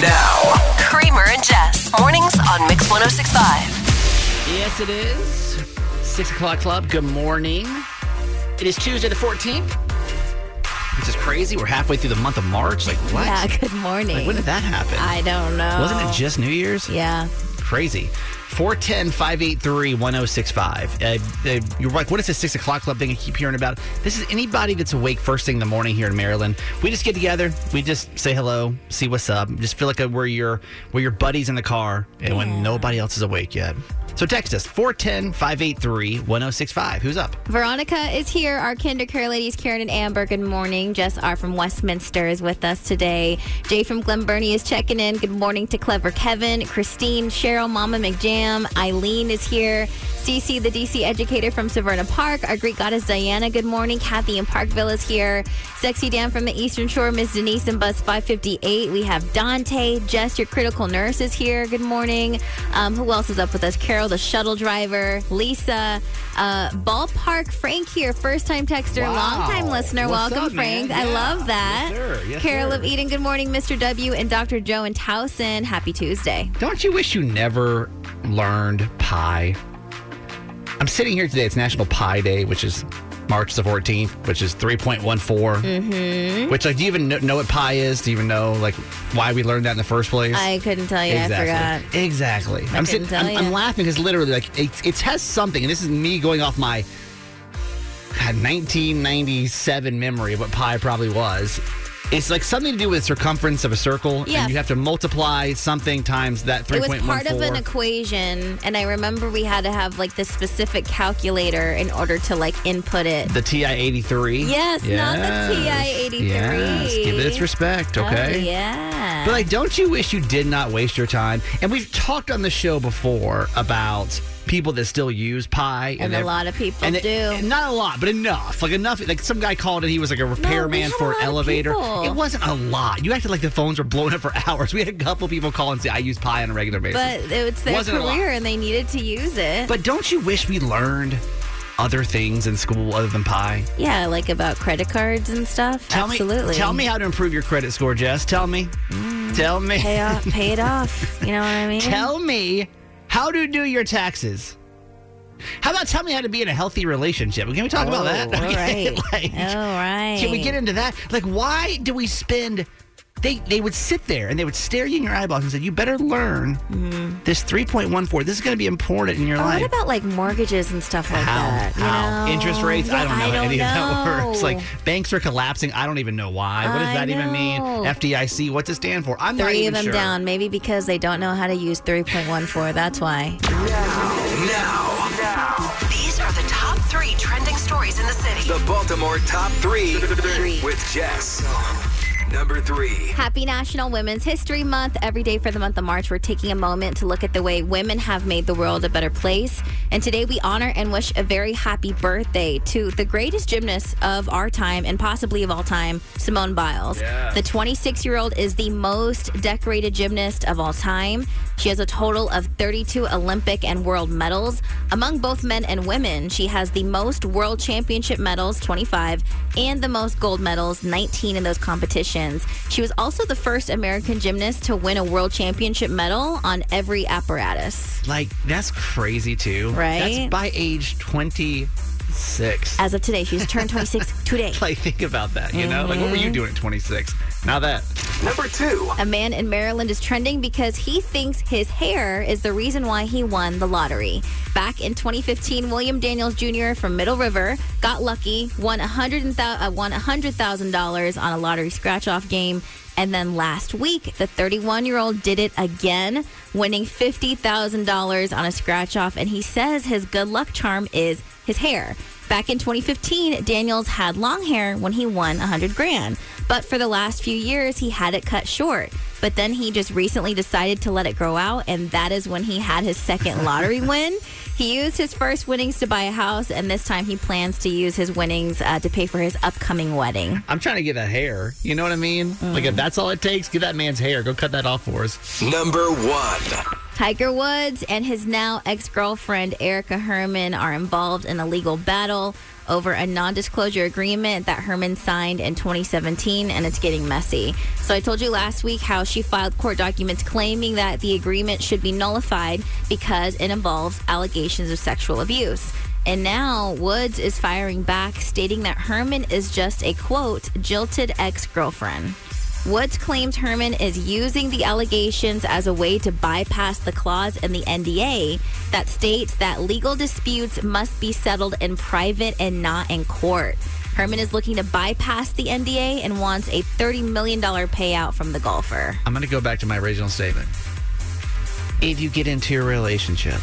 Now, Kramer and Jess. Mornings on Mix 1065. Yes, it is. Six o'clock club. Good morning. It is Tuesday the 14th. Which is crazy. We're halfway through the month of March. Like, what? Yeah, good morning. Like, when did that happen? I don't know. Wasn't it just New Year's? Yeah. Crazy. 410 583 1065. Uh, uh, You're like, what is this six o'clock club thing I keep hearing about? This is anybody that's awake first thing in the morning here in Maryland. We just get together, we just say hello, see what's up, just feel like we're your, we're your buddies in the car and when nobody else is awake yet. So text us 410 583 1065. Who's up? Veronica is here. Our KinderCare ladies, Karen and Amber. Good morning. Jess R from Westminster is with us today. Jay from Glen Burnie is checking in. Good morning to Clever Kevin, Christine, Cheryl, Mama McJam. Eileen is here. Cece, the DC educator from Severna Park. Our Greek goddess Diana. Good morning. Kathy in Parkville is here. Sexy Dan from the Eastern Shore. Miss Denise in Bus 558. We have Dante. Jess, your critical nurse, is here. Good morning. Um, who else is up with us? Carol, the shuttle driver. Lisa. Uh, Ballpark Frank here. First time texter, Wow. long time listener. What's Welcome, up? Frank. I love that. Yes, sir. Yes, Carol sir. of Eden. Good morning, Mr. W. and Dr. Joe and Towson. Happy Tuesday. Don't you wish you never learned pie? I'm sitting here today. It's National Pie Day, which is March the 14th, which is 3.14. Mm-hmm. Which, like, do you even know, know what pi is? Do you even know, like, why we learned that in the first place? I couldn't tell you. I forgot. Exactly. I'm, sitting, tell I'm, I'm laughing because literally, like, it, it has something, and this is me going off my 1997 memory of what pi probably was. It's like something to do with circumference of a circle, Yeah. and you have to multiply something times that 3.14. It was part of an equation, and I remember we had to have like the specific calculator in order to like input it. The TI 83. Yes, not the TI 83. Yes, give it its respect, oh, okay? Oh, yeah. But like, don't you wish you did not waste your time? And we've talked on the show before about people that still use Pi, And a lot of people and it- do. and not a lot, but enough. Like enough. Like some guy called and he was like a repairman a for an elevator. It wasn't a lot. You acted like the phones were blowing up for hours. We had a couple people call and say, "I use Pi on a regular basis." but it's their Wasn't career, and they needed to use it. But don't you wish we learned other things in school other than Pi? yeah, like about credit cards and stuff. Tell Absolutely. me, tell me how to improve your credit score, Jess. Tell me, mm, tell me, Pay off, pay it off. You know what I mean? tell me how to do your taxes. How about tell me how to be in a healthy relationship? Can we talk about that? Oh, all right. Like, All right. Can we get into that? Like, why do we spend? They they would sit there and they would stare you in your eyeballs and say, "You better learn mm-hmm. this three point one four. This is going to be important in your Oh, life." what about like mortgages and stuff like how? that? you How? know? Interest rates? I don't know I any of that works. Like banks are collapsing. I don't even know why. What does I that even mean? FDIC. What's it stand for? I'm not Three even of them sure. down, maybe because they don't know how to use 3.14. That's why. Now, now, now. these are the top three trending stories in the city. The Baltimore Top 3 with Jess. Number 3. Happy National Women's History Month. Every day for the month of March, we're taking a moment to look at the way women have made the world a better place. And today we honor and wish a very happy birthday to the greatest gymnast of our time and possibly of all time, Simone Biles. The 26 year old is the most decorated gymnast of all time. She has a total of 32 Olympic and world medals. Among both men and women, she has the most world championship medals, 25, and the most gold medals, 19 in those competitions. She was also the first American gymnast to win a world championship medal on every apparatus. Like that's crazy too. Right? That's by age twenty 26. As of today, she's turned 26 today. Like, think about that, you know? Like, what were Mm-hmm. you doing at 26? Now that. Number two. A man in Maryland is trending because he thinks his hair is the reason why he won the lottery. Back in 2015, William Daniels Jr. from Middle River got lucky, won $100,000 uh, won $100,000 on a lottery scratch off game. And then last week, the 31 year old did it again, winning $50,000 on a scratch off. And he says his good luck charm is his hair. Back in 2015, Daniels had long hair when he won 100 grand. But for the last few years, he had it cut short. But then he just recently decided to let it grow out, and that is when he had his second lottery win. He used his first winnings to buy a house, and this time he plans to use his winnings uh, to pay for his upcoming wedding. I'm trying to get a hair. You know what I mean? Like, Mm. if that's all it takes, give that man's hair. Go cut that off for us. Number one. Tiger Woods and his now ex girlfriend, Erica Herman, are involved in a legal battle over a non disclosure agreement that Herman signed in 2017, and it's getting messy. So, I told you last week how she filed court documents claiming that the agreement should be nullified because it involves allegations of sexual abuse. And now Woods is firing back, stating that Herman is just a quote, jilted ex girlfriend. Woods claims Herman is using the allegations as a way to bypass the clause in the NDA that states that legal disputes must be settled in private and not in court. Herman is looking to bypass the NDA and wants a $30 million payout from the golfer. I'm going to go back to my original statement. If you get into a relationship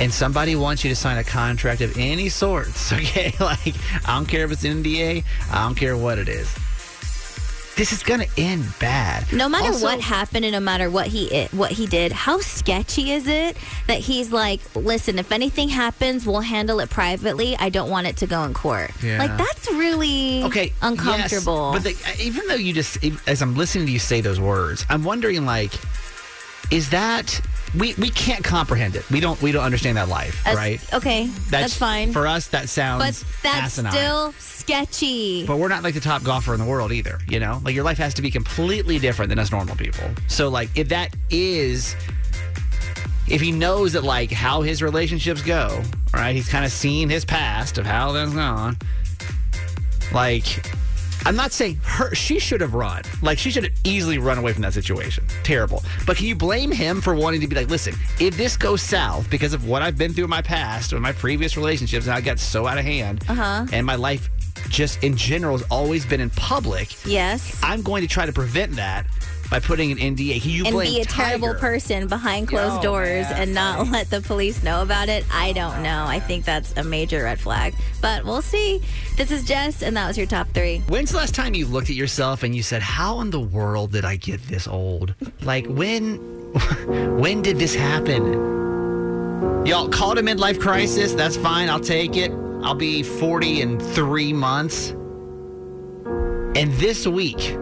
and somebody wants you to sign a contract of any sorts, okay, like I don't care if it's NDA, I don't care what it is. This is going to end bad. No matter Also- what happened and no matter what he what he did, how sketchy is it that he's like, listen, if anything happens, we'll handle it privately. I don't want it to go in court. Yeah. Like that's really okay uncomfortable. yes, but the, even though you just as i'm listening to you say those words i'm wondering like is that we we can't comprehend it we don't we don't understand that life That's- right Okay, that's, fine. for us that sounds but that's asinine. still sketchy. but we're not like the top golfer in the world either you know like your life has to be completely different than us normal people so like if that is if he knows that like how his relationships go right he's kind of seen his past of how that's gone like i'm not saying her she should have run like she should have easily run away from that situation terrible but can you blame him for wanting to be like listen if this goes south because of what i've been through in my past or my previous relationships and i got so out of hand Uh-huh. and my life just in general has always been in public yes. i'm going to try to prevent that by putting an nda Can you and be a terrible person behind closed doors man, and not let the police know about it. I don't know. I think that's a major red flag. But we'll see. This is Jess, and that was your top three. When's the last time you looked at yourself and you said, "How in the world did I get this old?" Like when, when did this happen? Y'all called a midlife crisis. That's fine. I'll take it. I'll be forty in three months. And this week,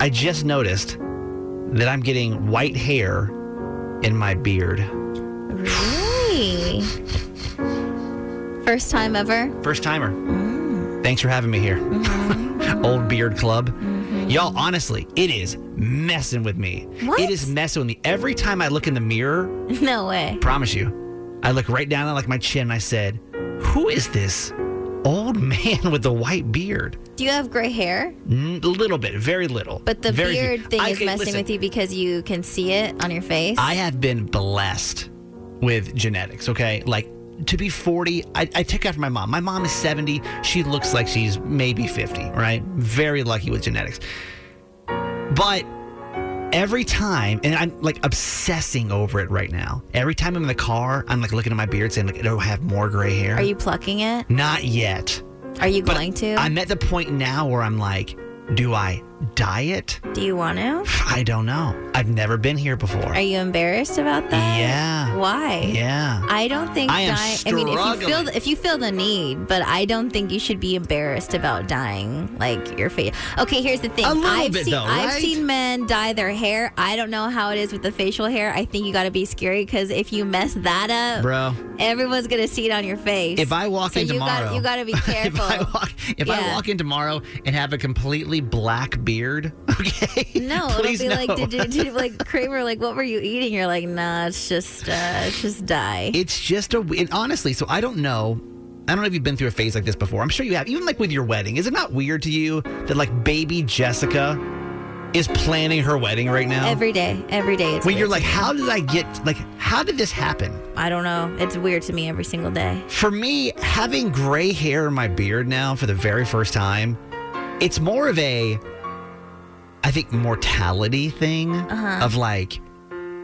I just noticed that I'm getting white hair in my beard. Really? First time ever? First timer. Mm. Thanks for having me here. Mm-hmm. Old Beard Club. Mm-hmm. Y'all, honestly, it is messing with me. What? It is messing with me. Every time I look in the mirror, No way. promise you, I look right down at like my chin and I said, Who is this old man with the white beard? Do you have gray hair? A little bit, very little. But the Very few. beard thing I- is messing listen, with you because you can see it on your face. I have been blessed with genetics, okay? Like to be 40, I, I take after my mom. My mom is 70. She looks like she's maybe 50, right? Very lucky with genetics. But every time, and I'm like obsessing over it right now. Every time I'm in the car, I'm like looking at my beard saying, like, do I have more gray hair? Are you plucking it? Not yet. Are you But going to? I'm at the point now where I'm like, do I dye it? Do you want to? I don't know. I've never been here before. Are you embarrassed about that? Yeah. Why? Yeah. I don't think I am dying. I mean, if you feel if you feel the need, but I don't think you should be embarrassed about dying like your face. Okay, here's the thing. A little I've bit, seen though, I've seen men dye their hair. I don't know how it is with the facial hair. I think you got to be scary because if you mess that up, Bro. everyone's gonna see it on your face. If I walk so in you tomorrow, Gotta, you got to be careful. if I walk, if I walk in tomorrow and have a completely black beard, okay? No, please it'll be no. like, did you, did you, like Kramer? Like, what were you eating? You're like, nah, it's just, uh, it's just dye. It's just a. And honestly, so I don't know. I don't know if you've been through a phase like this before. I'm sure you have. Even like with your wedding, is it not weird to you that like baby Jessica is planning her wedding right now? Every day, every day. It's when you're like, how did I get like how did this happen? I don't know. It's weird to me every single day. For me, having gray hair in my beard now for the very first time, it's more of a I think mortality thing Uh-huh. of like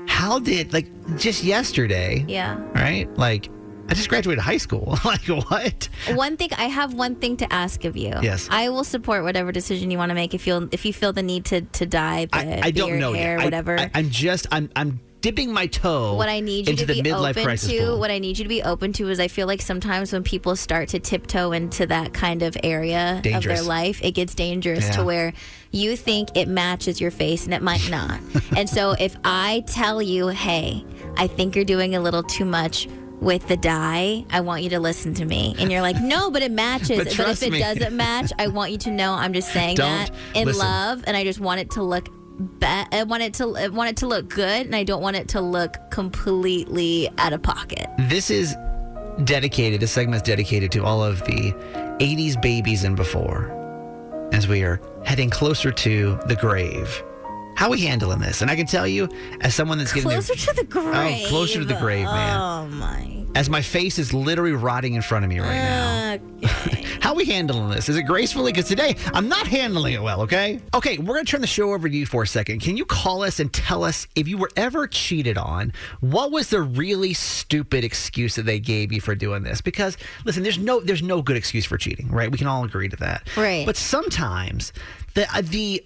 how did like just yesterday, Yeah. right? Like I just graduated high school. like what? One thing I have one thing to ask of you. Yes. I will support whatever decision you want to make if you if you feel the need to to dye the I, I don't know hair, yet. Whatever. I, am just I'm I'm dipping my toe. what I need you to be open to, pool. what I need you to be open to is I feel like sometimes when people start to tiptoe into that kind of area of their life, it gets dangerous Yeah. to where you think it matches your face and it might not. and so if I tell you, hey, I think you're doing a little too much with the dye, I want you to listen to me. And you're like, no, but it matches. But But, if it me. doesn't match, I want you to know I'm just saying Don't that in listen. love, and I just want it to look. I want it to I want it to look good, and I don't want it to look completely out of pocket. This is dedicated, this segment is dedicated to all of the 80s babies and before as we are heading closer to the grave. How are we handling this? And I can tell you, as someone that's getting Closer their, to the grave. Oh, closer to the grave, man. Oh my. as my face is literally rotting in front of me right now. Okay. How are we handling this? Is it gracefully? Because today I'm not handling it well, okay? Okay, we're going to turn the show over to you for a second. Can you call us and tell us if you were ever cheated on? What was the really stupid excuse that they gave you for doing this? Because listen, there's no there's no good excuse for cheating, right? We can all agree to that. Right. But sometimes the uh, the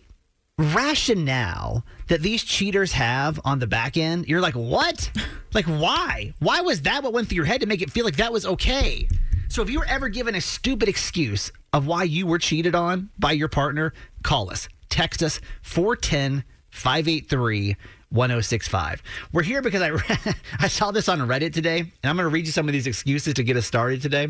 rationale that these cheaters have on the back end, you're like, what? like, why? Why was that what went through your head to make it feel like that was okay? So, if you were ever given a stupid excuse of why you were cheated on by your partner, call us. Text us 410 583 1065. We're here because I, read, I saw this on Reddit today, and I'm going to read you some of these excuses to get us started today.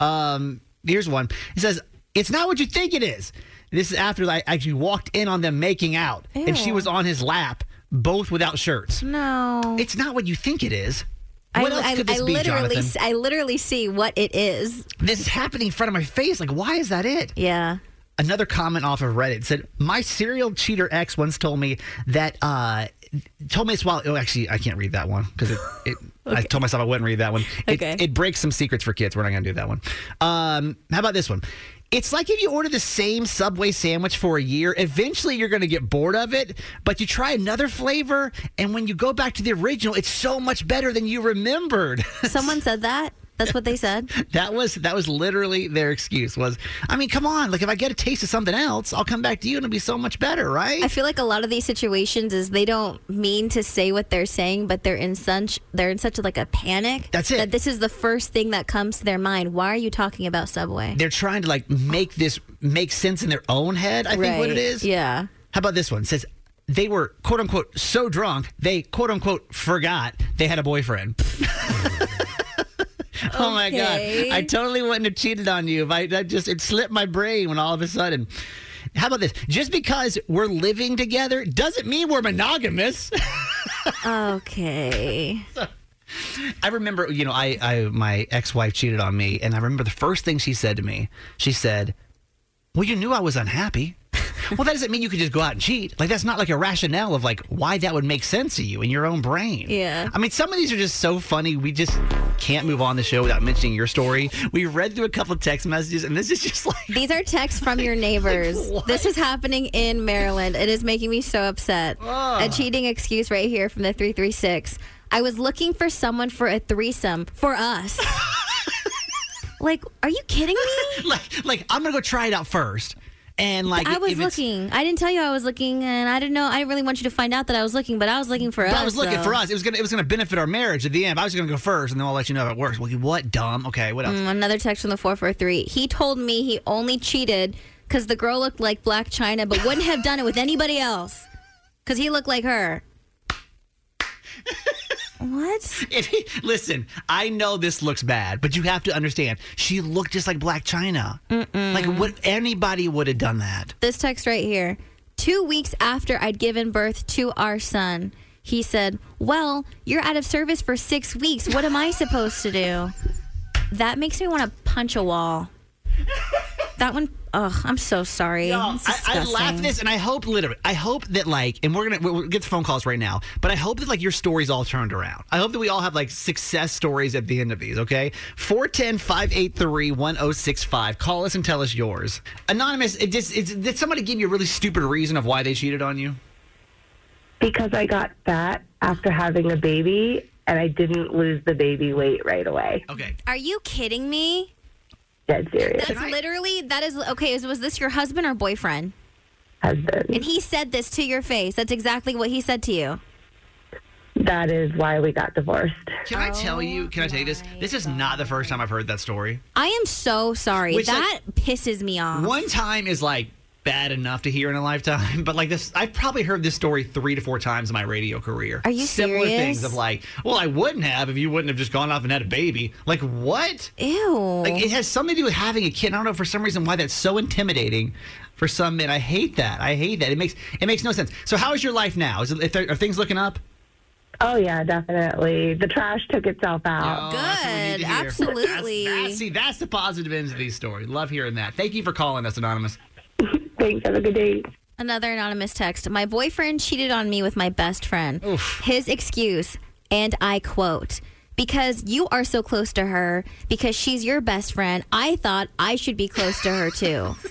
Um, here's one. It says, It's not what you think it is. This is after I actually walked in on them making out, and she was on his lap, both without shirts. No. It's not what you think it is. What I, else I, could this I be, literally, Jonathan? I literally see what it is. This is happening in front of my face. Like, why is that it? Yeah. Another comment off of Reddit said, "My serial cheater ex once told me that uh, told me it's while. Oh, actually, I can't read that one because it. it I told myself I wouldn't read that one. It, Okay. it breaks some secrets for kids. We're not going to do that one. Um, how about this one? It's like if you order the same Subway sandwich for a year, eventually you're going to get bored of it, but you try another flavor, and when you go back to the original, it's so much better than you remembered. Someone said that. That's what they said. That was that was literally their excuse. Was I mean, come on, like if I get a taste of something else, I'll come back to you and it'll be so much better, right? I feel like a lot of these situations is they don't mean to say what they're saying, but they're in such they're in such like a panic. That's it. That this is the first thing that comes to their mind. Why are you talking about Subway? They're trying to like make this make sense in their own head. I think what it is. Yeah. How about this one? It says they were quote unquote so drunk they quote unquote forgot they had a boyfriend. oh my god! I totally wouldn't have cheated on you if I, I just it slipped my brain when all of a sudden. How about this? Just because we're living together doesn't mean we're monogamous. Okay. I remember, you know, I, I my ex-wife cheated on me, and I remember the first thing she said to me. She said, "Well, you knew I was unhappy." Well, that doesn't mean you could just go out and cheat. Like that's not like a rationale of like why that would make sense to you in your own brain. Yeah. I mean, some of these are just so funny. We just can't move on the show without mentioning your story. We read through a couple of text messages, and this is just like These are texts from your neighbors. what? this is happening in Maryland. It is making me so upset. A cheating excuse right here from the 336. I was looking for someone for a threesome for us. like, are you kidding me? like like I'm gonna go try it out first, and like I was looking. I didn't tell you I was looking, and I didn't know. I didn't really want you to find out that I was looking, but I was looking for us. I was looking so- for us. It was gonna it was gonna benefit our marriage at the end. I was gonna go first, and then I'll let you know if it works. Well, what dumb? Okay, what else? Mm, Another text from the 443. He told me he only cheated because the girl looked like Blac Chyna, but wouldn't have done it with anybody else because he looked like her. what? If he, listen, I know this looks bad, but you have to understand, she looked just like Blac Chyna. Like what anybody would have done that. This text right here. Two weeks after I'd given birth to our son, he said, Well, you're out of service for six weeks. What am I supposed to do? That makes me want to punch a wall. That one, ugh, I'm so sorry. No, It's I, I laugh at this, and I hope literally, I hope that like, and we're gonna we'll get the phone calls right now, but I hope that like your stories all turned around. I hope that we all have like success stories at the end of these. Okay, 410-583-1065. Call us and tell us yours. Anonymous, it just it's, did somebody give you a really stupid reason of why they cheated on you? because I got fat after having a baby and I didn't lose the baby weight right away. Okay, Are you kidding me? Dead serious. That's literally that is okay. is- Was this your husband or boyfriend? Husband. And he said this to your face. That's exactly what he said to you. That is why we got divorced. can I tell you? Can I tell you this? Oh this is not the first time I've heard that story. I am so sorry. Which, that pisses me off. One time is like bad enough to hear in a lifetime, but like this, I've probably heard this story three to four times in my radio career. Are you Similar serious? things of like, well, I wouldn't have if you wouldn't have just gone off and had a baby. Like what? Ew. Like it has something to do with having a kid. I don't know for some reason why that's so intimidating for some men. I hate that. I hate that. It makes it makes no sense. So how is your life now? Is it, are things looking up? Oh yeah, definitely. The trash took itself out. Oh, that's what we need Good. to. Absolutely. That's, that's, see, that's the positive ends of these stories. Love hearing that. Thank you for calling us, anonymous. Thanks. Have a good day. Another anonymous text. My boyfriend cheated on me with my best friend. His excuse, and I quote, because you are so close to her, because she's your best friend, I thought I should be close to her too.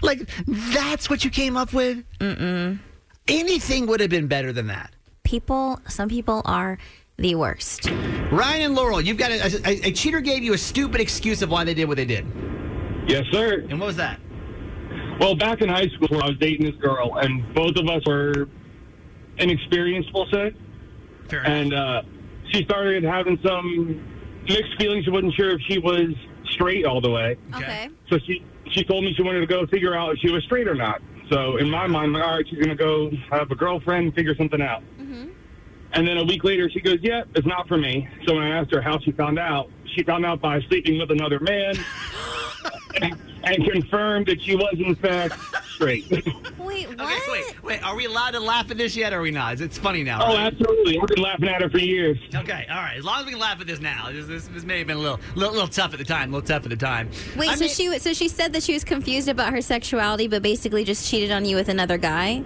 Like that's what you came up with? Mm-mm. Anything would have been better than that. People, some people are the worst. Ryan and Laurel, you've got a, a, a cheater gave you a stupid excuse of why they did what they did. Yes, sir. And what was that? Well, back in high school, I was dating this girl, and both of us were inexperienced, we'll say. Fair And uh, she started having some mixed feelings. She wasn't sure if she was straight all the way. Okay. So she she told me she wanted to go figure out if she was straight or not. So in my mind, I'm like, all right, she's gonna go have a girlfriend, and figure something out. And then a week later, she goes, "Yeah, it's not for me." So when I asked her how she found out, she found out by sleeping with another man, and, and confirmed that she was in fact straight. Wait, what? Okay, wait, wait. Are we allowed to laugh at this yet, or are we not? It's funny now. oh, right? absolutely. I've been laughing at her for years. Okay, all right. As long as we can laugh at this now, this, this, this may have been a little, little, little tough at the time. A little tough at the time. Wait, I so mean- she so she said that she was confused about her sexuality, but basically just cheated on you with another guy.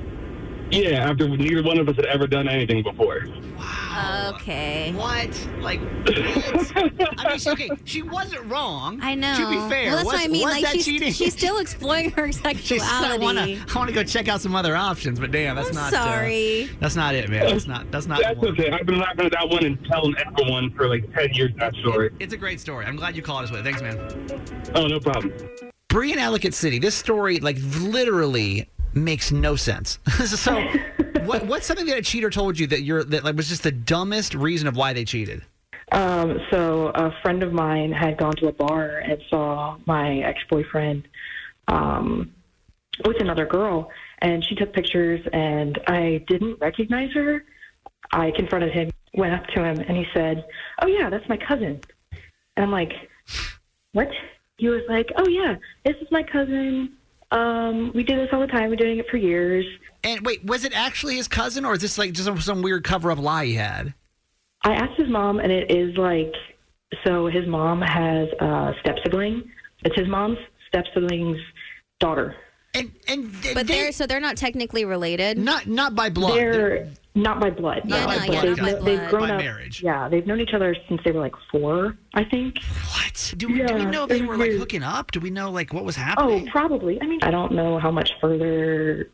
Yeah, after neither one of us had ever done anything before. Wow. Okay. What? Like, what? I mean, she, okay, she wasn't wrong. I know. To be fair, well, that's was, what I mean. was like that she's, cheating? she's still exploring her She said, I sexuality. want to. I want to go check out some other options, but damn, that's I'm not. sorry. Uh, that's not it, man. That's not. That's not. That's okay. I've been laughing at that one and telling everyone for like 10 years that story. It's a great story. I'm glad you called us with it. Thanks, man. Oh, no problem. Bree in Ellicott City. This story, like, literally makes no sense. so, what, what's something that a cheater told you that you're that like was just the dumbest reason of why they cheated? Um, so a friend of mine had gone to a bar and saw my ex-boyfriend um, with another girl, and she took pictures, and I didn't recognize her. I confronted him, went up to him, and he said, "Oh yeah, that's my cousin." And I'm like, "What?" He was like, "Oh yeah, this is my cousin. Um, we do this all the time. We're doing it for years." And wait, was it actually his cousin, or is this like just some, some weird cover-up lie he had? I asked his mom, and it is like so. His mom has a step sibling. It's his mom's step sibling's daughter. And and But they're so they're not technically related. not not by blood. They're not by blood. Yeah, no, no, but yeah, they've, not by kno- they've grown By up. marriage. Yeah, they've known each other since they were like four, I think. What? Do we, do we know they were like hooking up? Do we know like what was oh, happening? Oh, probably. I mean, I don't know how much further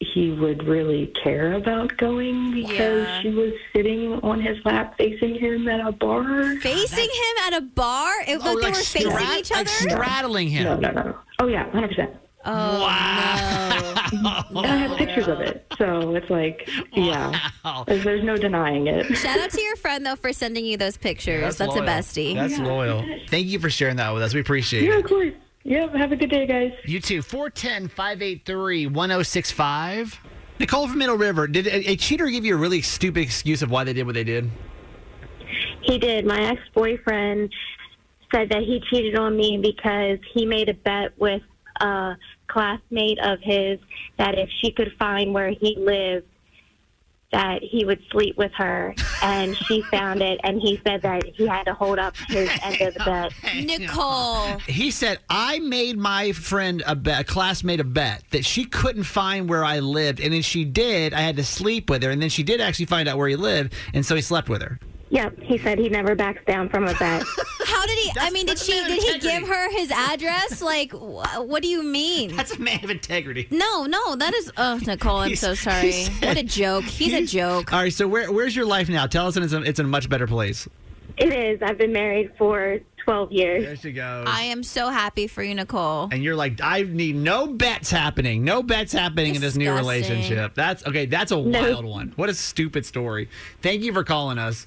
he would really care about going because Yeah. she was sitting on his lap facing him at a bar. Facing him at a bar? It, Oh, like they were facing strat- each like other? straddling him. No, no, no, no. Oh yeah, hundred percent. Oh, Wow. And I have pictures of it, so it's like, yeah, Wow. there's, there's no denying it. Shout out to your friend though for sending you those pictures. That's, loyal. a bestie. That's loyal. Thank you for sharing that with us. We appreciate Yeah, it. of course. Yeah, have a good day, guys. You too. 410 583 1065. Nicole from Middle River, did a, a cheater give you a really stupid excuse of why they did what they did? He did. My ex boyfriend said that he cheated on me because he made a bet with a classmate of his that if she could find where he lived, that he would sleep with her, and she found it, and he said that he had to hold up his end of the bed. Nicole. He said, I made my friend a bet, a classmate a bet that she couldn't find where I lived. And then she did. I had to sleep with her. And then she did actually find out where he lived. And so he slept with her. Yep, he said he never backs down from a bet. How did he? I mean, did she? man of Did he give her his address? Like, wh- what do you mean? That's a man of integrity. No, no, that is. Oh, Nicole, I'm He's- so he sorry. said- What a joke. He's a joke. All right. So where, where's your life now? Tell us and it's in, it's in a much better place. it is. I've been married for 12 years. There she goes. I am so happy for you, Nicole. and you're like, I need no bets happening. No bets happening in this new Disgusting. relationship. That's okay. That's a wild one. What a stupid story. Thank you for calling us.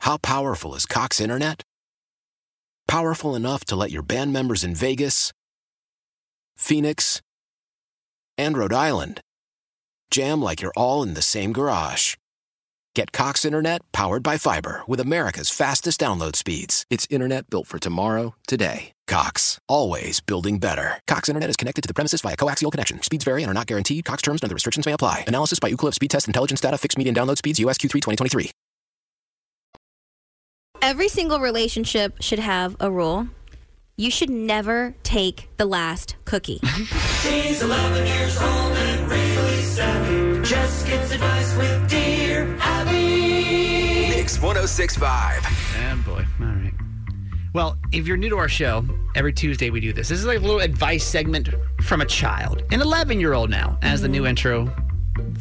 How powerful is Cox Internet? Powerful enough to let your band members in Vegas, Phoenix, and Rhode Island jam like you're all in the same garage. Get Cox Internet powered by fiber with America's fastest download speeds. It's internet built for tomorrow, today. Cox, always building better. Cox Internet is connected to the premises via coaxial connection. Speeds vary and are not guaranteed. Cox terms and other restrictions may apply. Analysis by Ookla Speed Test Intelligence Data. Fixed median download speeds. US Q3 2023. Every single relationship should have a rule. You should never take the last cookie. She's 11 years old and really savvy. Just gets advice with Dear Abby. Mix 1065. Oh boy. All right. Well, if you're new to our show, every Tuesday we do this. This is like a little advice segment from a child, an 11 year old now, as the new intro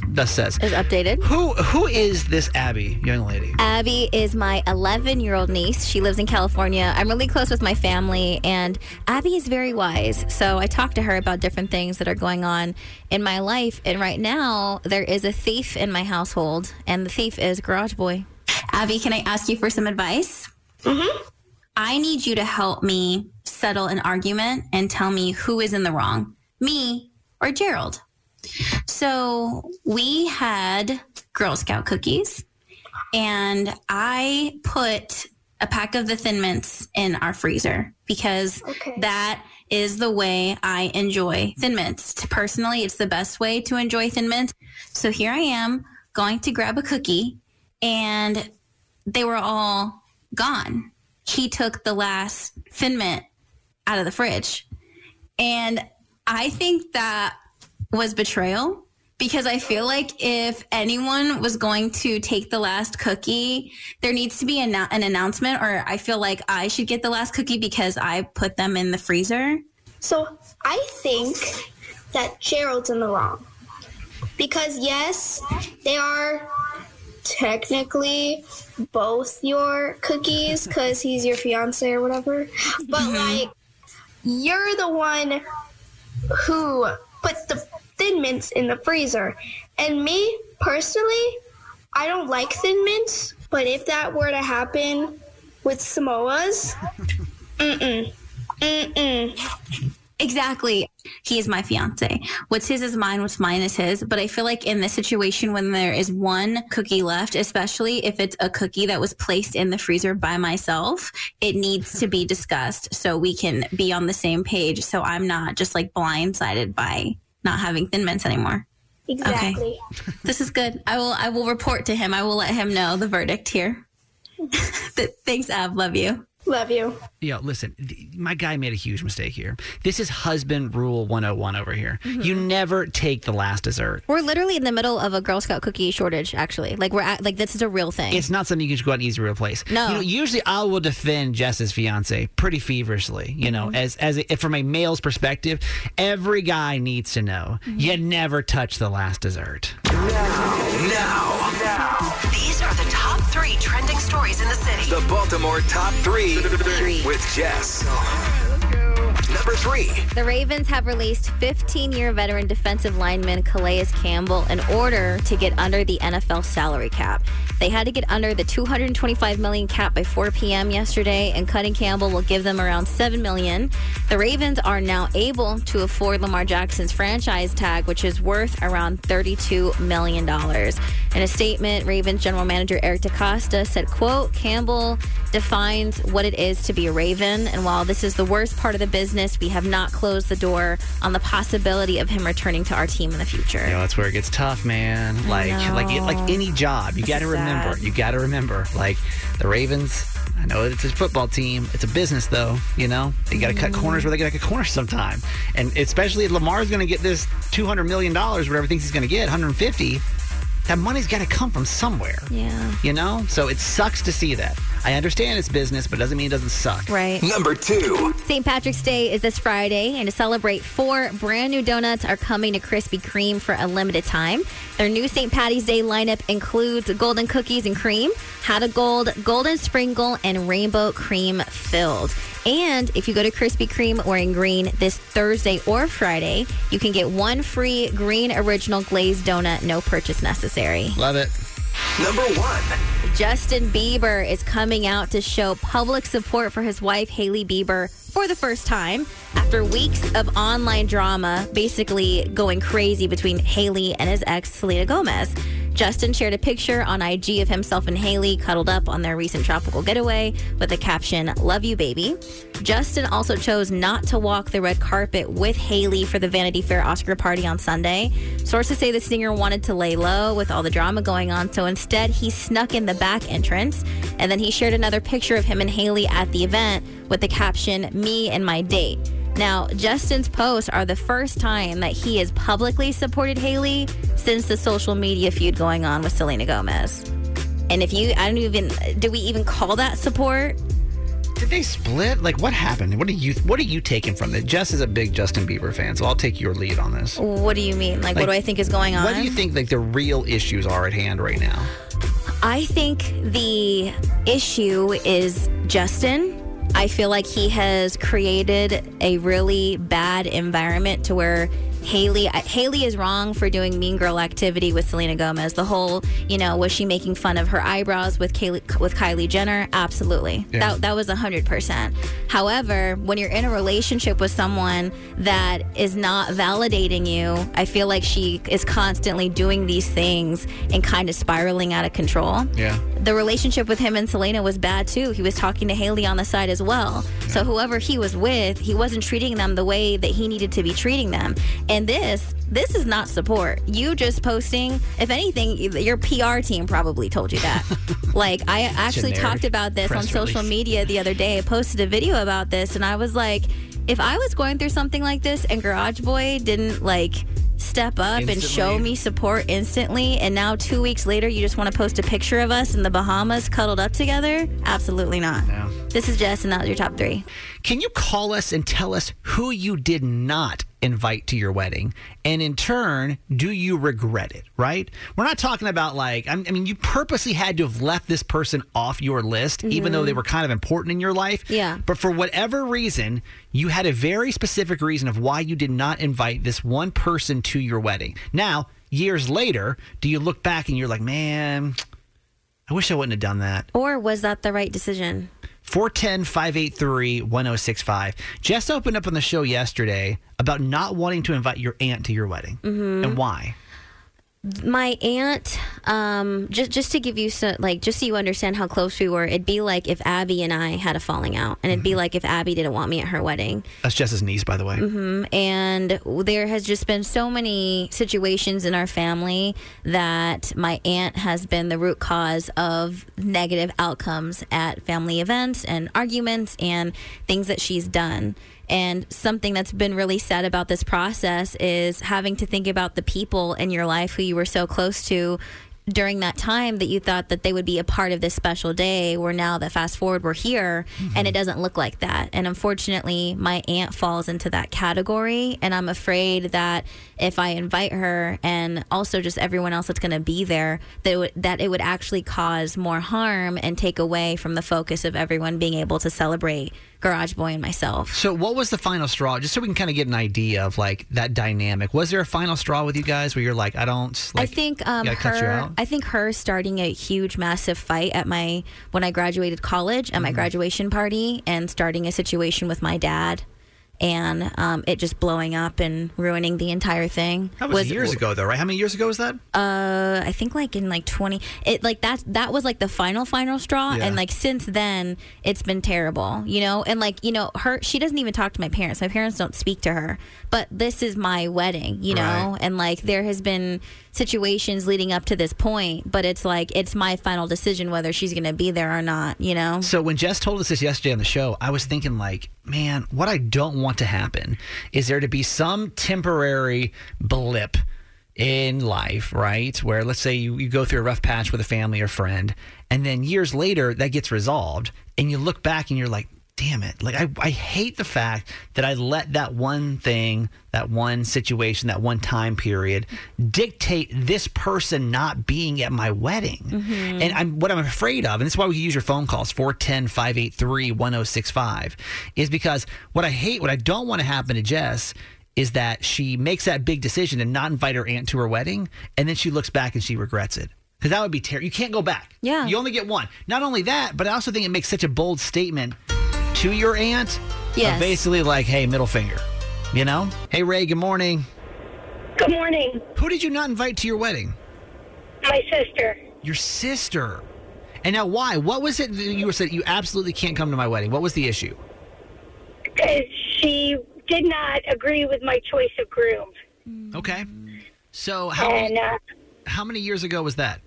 thus says. Is updated. Who who is this Abby young lady? Abby is my 11 year old niece. She lives in California. I'm really close with my family, and Abby is very wise. So I talk to her about different things that are going on in my life. And right now, there is a thief in my household, and the thief is Garage Boy. Abby, can I ask you for some advice? Mm-hmm. I need you to help me settle an argument and tell me who is in the wrong, me or Gerald. So we had Girl Scout cookies, and I put a pack of the Thin Mints in our freezer because that is the way I enjoy Thin Mints. Personally, it's the best way to enjoy Thin Mints. So here I am going to grab a cookie, and they were all gone. He took the last Thin Mint out of the fridge. And I think that was betrayal because I feel like if anyone was going to take the last cookie, there needs to be an, an announcement, or I feel like I should get the last cookie because I put them in the freezer. So I think that Gerald's in the wrong. Because, yes, they are technically both your cookies because he's your fiance or whatever. But, mm-hmm. like, you're the one who puts the thin mints in the freezer. And me, personally, I don't like thin mints. But if that were to happen with Samoas, mm-mm. Mm-mm. Exactly. He is my fiance. What's his is mine, what's mine is his. But I feel like in this situation, when there is one cookie left, especially if it's a cookie that was placed in the freezer by myself, it needs to be discussed so we can be on the same page. So I'm not just like blindsided by not having thin mints anymore. Exactly. This is good. I will I will report to him. I will let him know the verdict here. Thanks, Ab. Love you. Love you. Yeah, listen, th- my guy made a huge mistake here. This is husband rule 101 over here. Mm-hmm. You never take the last dessert. We're literally in the middle of a Girl Scout cookie shortage. Actually, like we're at, like this is a real thing. It's not something you can just go out and easily replace. No. You know, usually I will defend Jess's fiance pretty feverishly. You know, mm-hmm. as as a, from a male's perspective, every guy needs to know mm-hmm. you never touch the last dessert. Now, These are the top three trending stories in the city. the Baltimore top three, with Jess. Number number three. The Ravens have released 15 year veteran defensive lineman Calais Campbell in order to get under the NFL salary cap. They had to get under the 225 million cap by 4 p.m. yesterday, and cutting Campbell will give them around 7 million. The Ravens are now able to afford Lamar Jackson's franchise tag, which is worth around 32 million dollars. In a statement, Ravens general manager Eric DeCosta said, quote, Campbell defines what it is to be a Raven, and while this is the worst part of the business, we have not closed the door on the possibility of him returning to our team in the future. You know, that's where it gets tough, man. Like, like, like any job, you got to remember. sad. You got to remember. Like the Ravens. I know it's a football team. It's a business, though. You know, you got to cut Mm-hmm. corners where they got to cut corners sometime. And especially if Lamar's going to get this two hundred million dollars, whatever he thinks he's going to get, one hundred fifty. That money's got to come from somewhere. Yeah. You know, so it sucks to see that. I understand it's business, but it doesn't mean it doesn't suck. Right. Number two. St. Patrick's Day is this Friday, and to celebrate, four brand new donuts are coming to Krispy Kreme for a limited time. Their new St. Patty's Day lineup includes golden cookies and cream, Had a Gold, golden sprinkle, and rainbow cream filled. And if you go to Krispy Kreme wearing green this Thursday or Friday, you can get one free green original glazed donut, no purchase necessary. Love it. Number one. Justin Bieber is coming out to show public support for his wife, Hailey Bieber, for the first time after weeks of online drama, basically going crazy between Hailey and his ex, Selena Gomez. Justin shared a picture on IG of himself and Hailey cuddled up on their recent tropical getaway with the caption, Love you, baby. Justin also chose not to walk the red carpet with Hailey for the Vanity Fair Oscar party on Sunday. Sources say the singer wanted to lay low with all the drama going on, so instead he snuck in the back entrance. And then he shared another picture of him and Hailey at the event with the caption, Me and my date. Now, Justin's posts are the first time that he has publicly supported Hailey since the social media feud going on with Selena Gomez. And if you, I don't even, do we even call that support? Did they split? Like, what happened? What are you What are you taking from it? Jess is a big Justin Bieber fan, so I'll take your lead on this. What do you mean? Like, what do I think is going on? What do you think like the real issues are at hand right now? I think the issue is Justin. I feel like he has created a really bad environment to where Hailey Hailey is wrong for doing mean girl activity with Selena Gomez. The whole, you know, was she making fun of her eyebrows with Kaylee, with Kylie Jenner? Absolutely. Yeah. That that was 100%. However, when you're in a relationship with someone that is not validating you, I feel like she is constantly doing these things and kind of spiraling out of control Yeah. the relationship with him and Selena was bad too. He was talking to Hailey on the side as well. So whoever he was with, he wasn't treating them the way that he needed to be treating them. And this, this is not support. You just posting, if anything, your PR team probably told you that. like I actually Generic talked about this on social release. media the other day. I posted a video about this and I was like, if I was going through something like this and Garage Boy didn't like step up and show me support instantly and now 2 weeks later you just want to post a picture of us in the Bahamas cuddled up together? Absolutely not. This is Jess and that was your top 3. Can you call us and tell us who you did not invite to your wedding? And in turn, do you regret it, right? We're not talking about like, I'm- mean, you purposely had to have left this person off your list, even though they mm-hmm. were kind of important in your life. Yeah. But for whatever reason, you had a very specific reason of why you did not invite this one person to your wedding. Now, years later, do you look back and you're like, man, I wish I wouldn't have done that? Or was that the right decision? 410 583 1065. Jess opened up on the show yesterday about not wanting to invite your aunt to your wedding. Mhm. And why? My aunt um just just to give you so like just so you understand how close we were it'd be like if abby and i had a falling out and it'd be like if abby didn't want me at her wedding That's Jess's niece, by the way. hmm And there has just been so many situations in our family that my aunt has been the root cause of negative outcomes at family events and arguments and things that she's done. And something that's been really sad about this process is having to think about the people in your life who you were so close to during that time that you thought that they would be a part of this special day where now that fast forward we're here and mm-hmm. it doesn't look like that. And unfortunately my aunt falls into that category and i'm afraid that if i invite her and also just everyone else that's going to be there that it, would, that it would actually cause more harm and take away from the focus of everyone being able to celebrate garage boy and myself. So, what was the final straw? Just so we can kind of get an idea of like that dynamic. Was there a final straw with you guys where you're like, I don't. Like, I think um, gotta cut you her. I think her starting a huge, massive fight at my when I graduated college at Mm-hmm. my graduation party, and starting a situation with my dad, and um, it just blowing up and ruining the entire thing. That was, years ago, though, right? How many years ago was that? Uh, I think like in like twenty. It like that. That was like the final final straw, Yeah. and like since then it's been terrible. You know, and like you know her. She doesn't even talk to my parents. My parents don't speak to her. But this is my wedding. You know, Right. and like there has been situations leading up to this point, but it's like it's my final decision whether she's going to be there or not. You know. So when Jess told us this yesterday on the show, I was thinking like, man, what I don't want to happen is there to be some temporary blip in life, right? Where let's say you, you go through a rough patch with a family or friend, and then years later that gets resolved, and you look back and you're like, damn it. Like I, I hate the fact that I let that one thing, that one situation, that one time period dictate this person not being at my wedding. Mm-hmm. And I'm what I'm afraid of, and this is why we use your phone calls 410-583-1065, is because what I hate, what I don't want to happen to Jess is that she makes that big decision and not invite her aunt to her wedding, and then she looks back and she regrets it. Because that would be terrible. You can't go back. Yeah. You only get one. Not only that, but I also think it makes such a bold statement to your aunt. of Yes. basically like, hey, middle finger. You know? Hey, Ray, good morning. Good morning, Who did you not invite to your wedding? my sister. Your sister. And now, why? What was it that you were said you absolutely can't come to my wedding? What was the issue? Because she did not agree with my choice of groom. Okay. So how And, uh, how many years ago was that?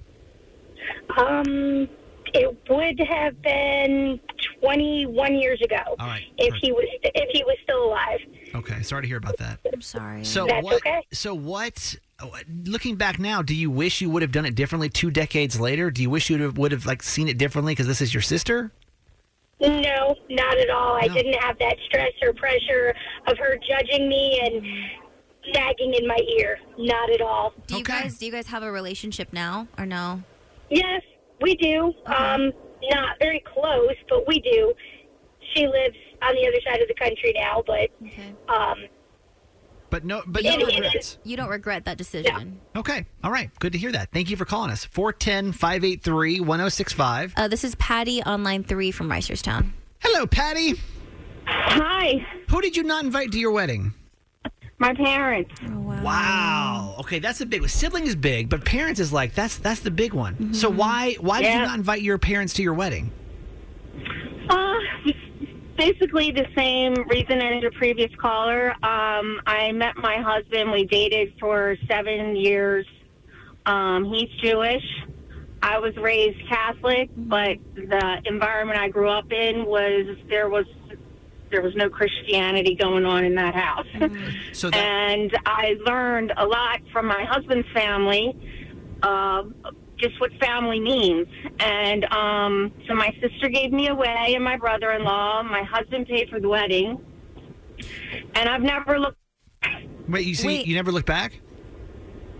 Um, it would have been 21 years ago. All right. If he was if he was still alive. Okay, sorry to hear about that. I'm sorry. So That's what? okay. So what? Looking back now, do you wish you would have done it differently two decades later? Do you wish you would have, would have like seen it differently because this is your sister? No, not at all. I didn't have that stress or pressure of her judging me and nagging in my ear. Not at all. do you Okay. guys do you guys have a relationship now or no? Yes, we do. Um, not very close, but we do. She lives on the other side of the country now, but Okay. um, But no, but no It- it- regrets. You don't regret that decision. Okay, all right, good to hear that. Thank you for calling us. 410-583-1065. Uh, this is Patty on line three from Reisterstown. Hello, Patty. hi, Who did you not invite to your wedding? My parents. Wow. Okay, that's a big one. Sibling is big, but parents is like that's that's the big one. So why why did you not invite your parents to your wedding? Uh, basically the same reason as your previous caller. Um, I met my husband. We dated for seven years. Um, he's Jewish. I was raised Catholic, but the environment I grew up in was there was there was no Christianity going on in that house. So that and I learned a lot from my husband's family, uh, just what family means. And um, so my sister gave me away, and my brother-in-law. My husband paid for the wedding, and I've never looked. wait, you see Wait. you never look back?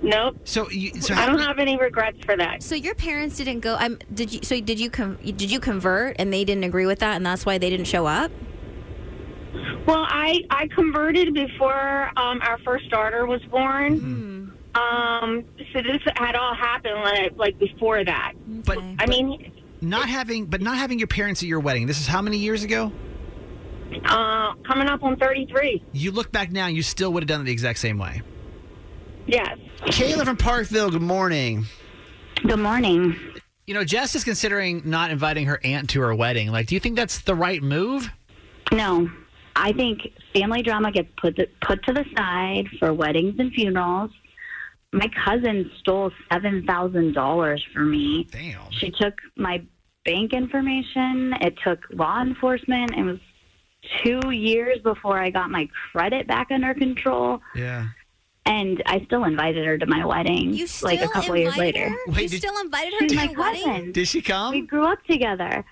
Nope, So you so I don't have any regrets for that. So your parents didn't go. Um, did you? So did you? Com- did you convert and they didn't agree with that, and that's why they didn't show up? Well, I I converted before um, our first daughter was born. Hmm. Um, so this had all happened like, like before that. but I mean, not having but not having your parents at your wedding. This is how many years ago? uh, coming up on 33. You look back now, you still would have done it the exact same way. Yes. Kayla from Parkville, good morning. Good morning. You know, Jess is considering not inviting her aunt to her wedding. Like, do you think that's the right move? No, I think family drama gets put put to the side for weddings and funerals. My cousin stole seven thousand dollars from me. Damn. She took my bank information. It took law enforcement. It was two years before I got my credit back under control. Yeah. And I still invited her to my wedding, You still like a couple years invited later. her? Wait, you did- still invited her She's to my your wedding? cousin. Did she come? We grew up together.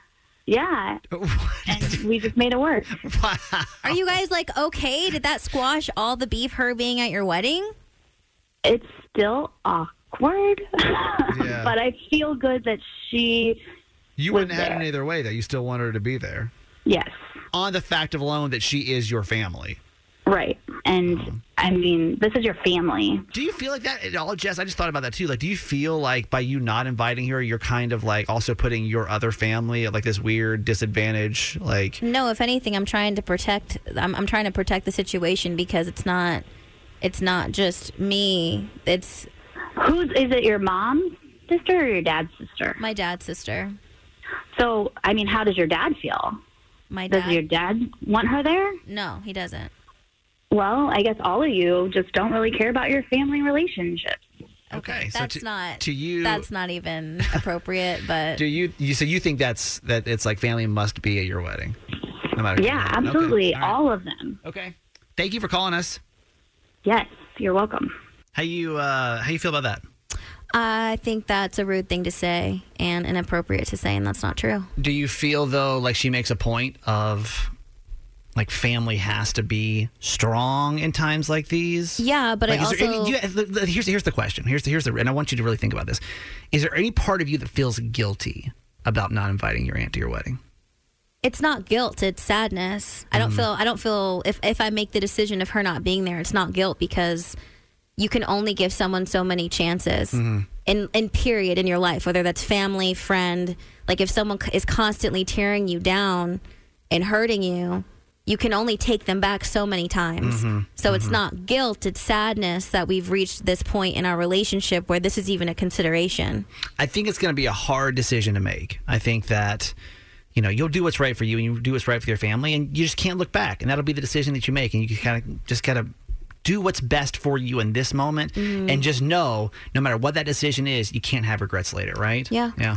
Yeah, and we just made it work. Are you guys like okay? Did that squash all the beef her being at your wedding? It's still awkward, Yeah. but I feel good that she You wouldn't have had there. it either way, though. You still want her to be there. Yes. On the fact of alone that she is your family. Right. And um, I mean, this is your family. Do you feel like that at all, Jess? I just thought about that too. Like, do you feel like by you not inviting her, you're kind of like also putting your other family at like this weird disadvantage? Like, No, if anything, I'm trying to protect. I'm, I'm trying to protect the situation because it's not. It's not just me. It's Who's is it? Your mom's sister or your dad's sister? my dad's sister. So, I mean, how does your dad feel? My Does your dad want her there? No, he doesn't. Well, I guess all of you just don't really care about your family relationships. okay, so That's to, not. to you. That's not even appropriate. But do you you so you think that's that it's like family must be at your wedding, no matter. Yeah, Okay, absolutely. all right. All of them. Okay. Thank you for calling us. Yes, you're welcome. How you uh how you feel about that? I think that's a rude thing to say and inappropriate to say, and that's not true. Do you feel though like she makes a point of like family has to be strong in times like these? Yeah, but I Like, there also- do you, here's here's the question. Here's the, here's the and I want you to really think about this. Is there any part of you that feels guilty about not inviting your aunt to your wedding? It's not guilt. It's sadness. I don't Mhm. feel. I don't feel if if I make the decision of her not being there, it's not guilt because you can only give someone so many chances. Mm-hmm. in in period in your life, whether that's family, friend. Like if someone is constantly tearing you down and hurting you, you can only take them back so many times. Mhm. So it's Mhm. not guilt, it's sadness that we've reached this point in our relationship where this is even a consideration. I think it's going to be a hard decision to make. I think that you know you'll do what's right for you and you do what's right for your family, and you just can't look back. And that'll be the decision that you make, and you can kind of just gotta do what's best for you in this moment, Mhm. and just know no matter what that decision is, you can't have regrets later, right? Yeah. Yeah.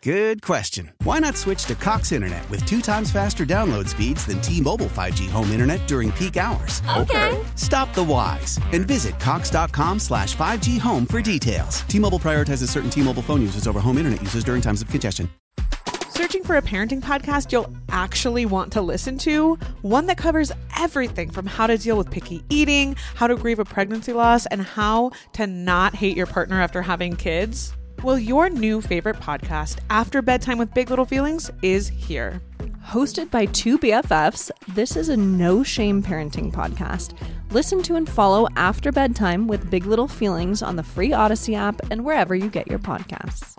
Good question. Why not switch to Cox Internet with two times faster download speeds than T-Mobile 5G home internet during peak hours? Okay. Stop the whys and visit cox.com slash 5G home for details. T-Mobile prioritizes certain T-Mobile phone users over home internet users during times of congestion. Searching for a parenting podcast you'll actually want to listen to? One that covers everything from how to deal with picky eating, how to grieve a pregnancy loss, and how to not hate your partner after having kids? Well, your new favorite podcast, After Bedtime with Big Little Feelings, is here. Hosted by two BFFs, this is a no shame parenting podcast. Listen to and follow After Bedtime with Big Little Feelings on the free Odyssey app and wherever you get your podcasts.